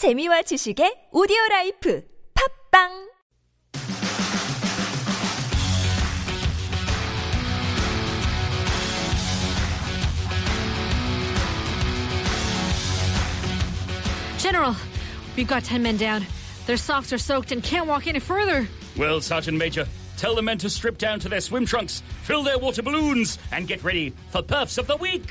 재미와 지식의 오디오 라이프 팝빵 General, we've got 10 men down. Their socks are soaked and can't walk any further. Well, Sergeant Major, tell the men to strip down to their swim trunks, fill their water balloons, and get ready for Perfs of the Week.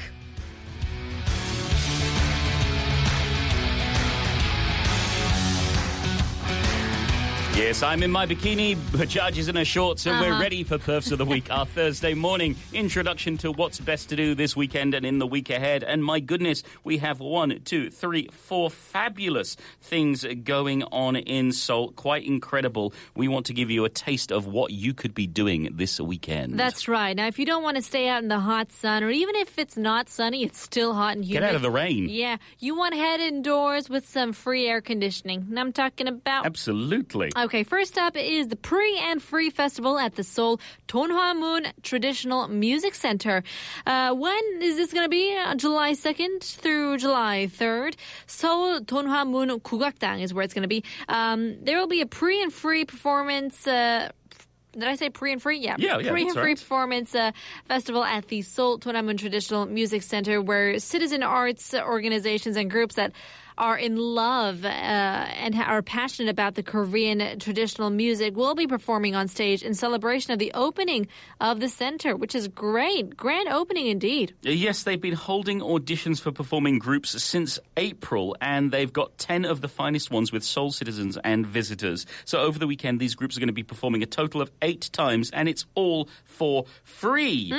Yes, I'm in my bikini, Bajaj is in her shorts, and we're uh-huh. ready for Perfs of the Week, our Thursday morning introduction to what's best to do this weekend and in the week ahead. And my goodness, we have one, two, three, four fabulous things going on in Seoul. Quite incredible. We want to give you a taste of what you could be doing this weekend. That's right. Now, if you don't want to stay out in the hot sun, or even if it's not sunny, it's still hot and humid. Get out of the rain. Yeah, you want to head indoors with some free air conditioning. And I'm talking about. Absolutely. Okay, first up is the Pre and Free Festival at the Seoul Donhwamun Traditional Music Center. Uh, when is this going to be? Uh, July 2nd through July 3rd. Seoul Donhwamun Gugakdang is where it's going to be. Um, there will be a pre and free performance. Uh, did I say pre and free? Yeah. Yeah, yeah, Pre and free right. performance uh, festival at the Seoul Donhwamun Traditional Music Center, where citizen arts organizations and groups that are in love uh, and are passionate about the Korean traditional music will be performing on stage in celebration of the opening of the center, which is great. Grand opening indeed. Yes, they've been holding auditions for performing groups since April, and they've got 10 of the finest ones with Seoul citizens and visitors. So over the weekend, these groups are going to be performing a total of eight times, and it's all for free.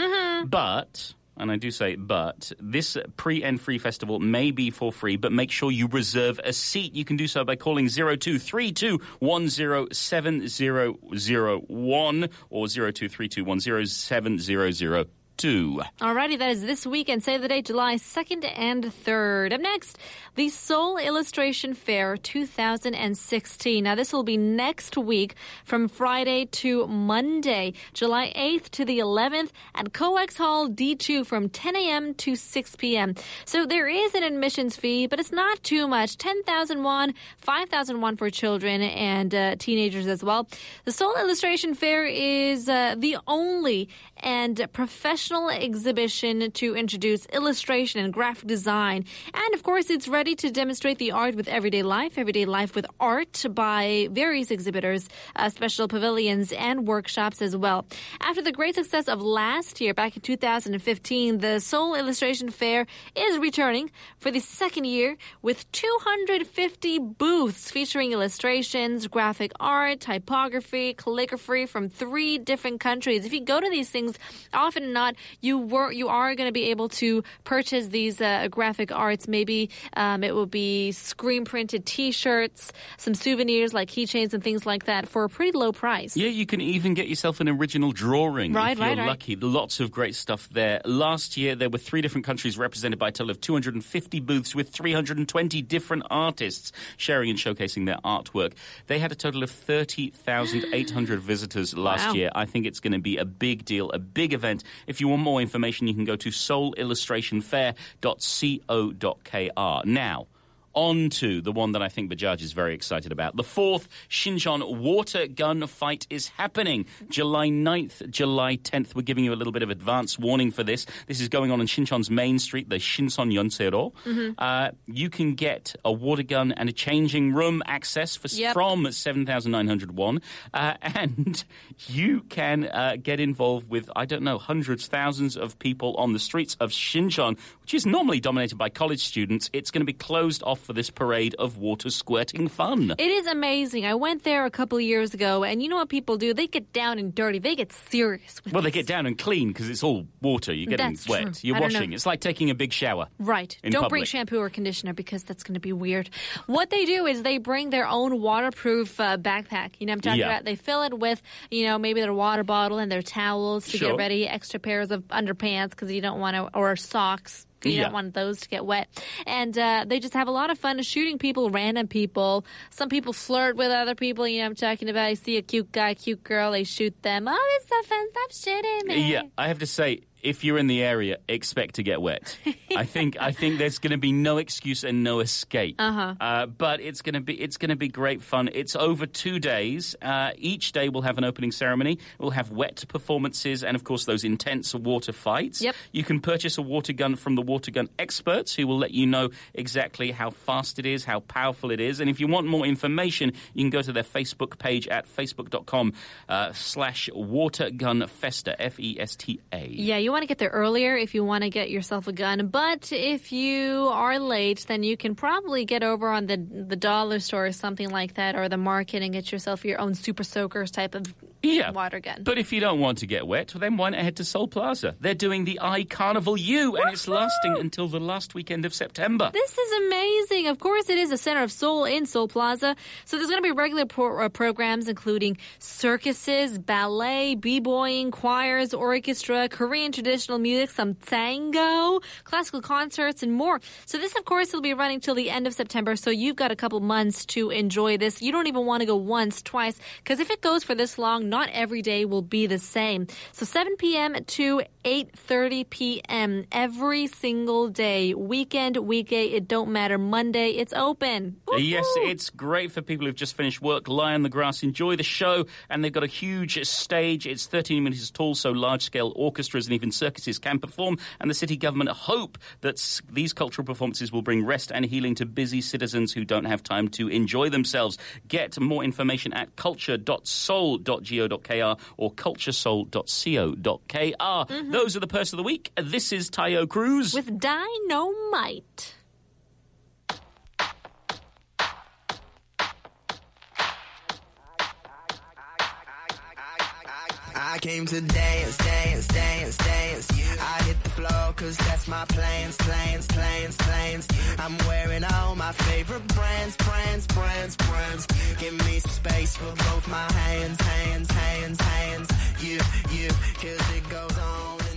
But. And I do say, but this pre and free festival may be for free, but make sure you reserve a seat. You can do so by calling 0232 107001 or 0232 107002. Alrighty, that is this week and save the date July 2nd and 3rd. Up next, the Seoul Illustration Fair 2016. Now, this will be next week from Friday to Monday, July 8th to the 11th at COEX Hall D2 from 10 a.m. to 6 p.m. So there is an admissions fee, but it's not too much 10,000 won, 5,000 won for children and uh, teenagers as well. The Seoul Illustration Fair is uh, the only and professional exhibition to introduce illustration and graphic design. And of course, it's ready to demonstrate the art with everyday life, everyday life with art by various exhibitors, uh, special pavilions, and workshops as well. After the great success of last year, back in 2015, the Seoul Illustration Fair is returning for the second year with 250 booths featuring illustrations, graphic art, typography, calligraphy from three different countries. If you go to these things, often not, you were you are going to be able to purchase these uh, graphic arts. Maybe um, it will be screen printed T-shirts, some souvenirs like keychains and things like that for a pretty low price. Yeah, you can even get yourself an original drawing Right, if you're right, right. lucky. Lots of great stuff there. Last year, there were three different countries represented by a total of 250 booths with 320 different artists sharing and showcasing their artwork. They had a total of 30,800 visitors last Wow. year. I think it's going to be a big deal, a big event. If you want more information, you can go to seoulillustrationfair.co.kr. Now, on to the one that I think Bajaj is very excited about. The fourth Sinchon water gun fight is happening July 9th, July 10th. We're giving you a little bit of advance warning for this. This is going on in Sinchon's main street, the Sinchon Yonsei-ro. Uh, you can get a water gun and a changing room access for, Yep. from 7,900 won. Uh, and you can uh, get involved with, I don't know, hundreds, thousands of people on the streets of Sinchon, which is normally dominated by college students. It's going to be closed off for this parade of water squirting fun. It is amazing. I went there a couple of years ago, and you know what people do? They get down and dirty. They get serious. With Well, they get down and clean because it's all water. You're getting That's wet. true. You're I washing. It's like taking a big shower. Right. Don't bring shampoo or conditioner because that's going to be weird. What they do is they bring their own waterproof uh, backpack. You know what I'm talking Yeah. about? They fill it with, you know, maybe their water bottle and their towels to Sure. get ready, extra pairs of underpants because you don't want to, or socks. You Yeah. don't want those to get wet. And uh, they just have a lot of fun shooting people, random people. Some people flirt with other people. You know I'm talking about? I see a cute guy, cute girl, they shoot them. Oh, it's so fun. Stop shooting me. Yeah, I have to say, if you're in the area, expect to get wet. I think I think there's going to be no excuse and no escape. Uh-huh. Uh, but it's going to be it's going to be great fun. It's over two days. Uh, each day we'll have an opening ceremony. We'll have wet performances and of course those intense water fights. Yep. You can purchase a water gun from the water gun experts who will let you know exactly how fast it is, how powerful it is, and if you want more information, you can go to their Facebook page at facebook.com uh, slash watergunfesta F E S T A. Yeah, you want to get there earlier if you want to get yourself a gun. But if you are late, then you can probably get over on the the dollar store or something like that, or the market, and get yourself your own super soakers type of Yeah. water gun. But if you don't want to get wet, well, then why not head to Seoul Plaza? They're doing the I Carnival U, and it's lasting until the last weekend of September. This is amazing. Of course, it is the center of Seoul in Seoul Plaza. So there's going to be regular pro- uh, programs including circuses, ballet, b-boying, choirs, orchestra, Korean traditional music, some tango, classical concerts, and more. So this, of course, will be running till the end of September. So you've got a couple months to enjoy this. You don't even want to go once, twice, because if it goes for this long, not every day will be the same. So 7 p.m. to 8:30 p.m. every single day, weekend, weekday, it don't matter. Monday, it's open. Yes, it's great for people who've just finished work, lie on the grass, enjoy the show, and they've got a huge stage. It's 13 meters tall, so large scale orchestras and even circuses can perform. And the city government hope that these cultural performances will bring rest and healing to busy citizens who don't have time to enjoy themselves. Get more information at culture.seoul.go.kr or cultureseoul.co.kr. Those are the Perfs of the week. This is Taio Cruz. with dynamite. I came to dance, dance, dance, dance. I hit the floor cause that's my plans, plans, plans, plans. I'm wearing all my favorite brands, brands, brands, brands. Give me some space for both my hands, hands, hands, hands yeah, yeah, cause it goes on.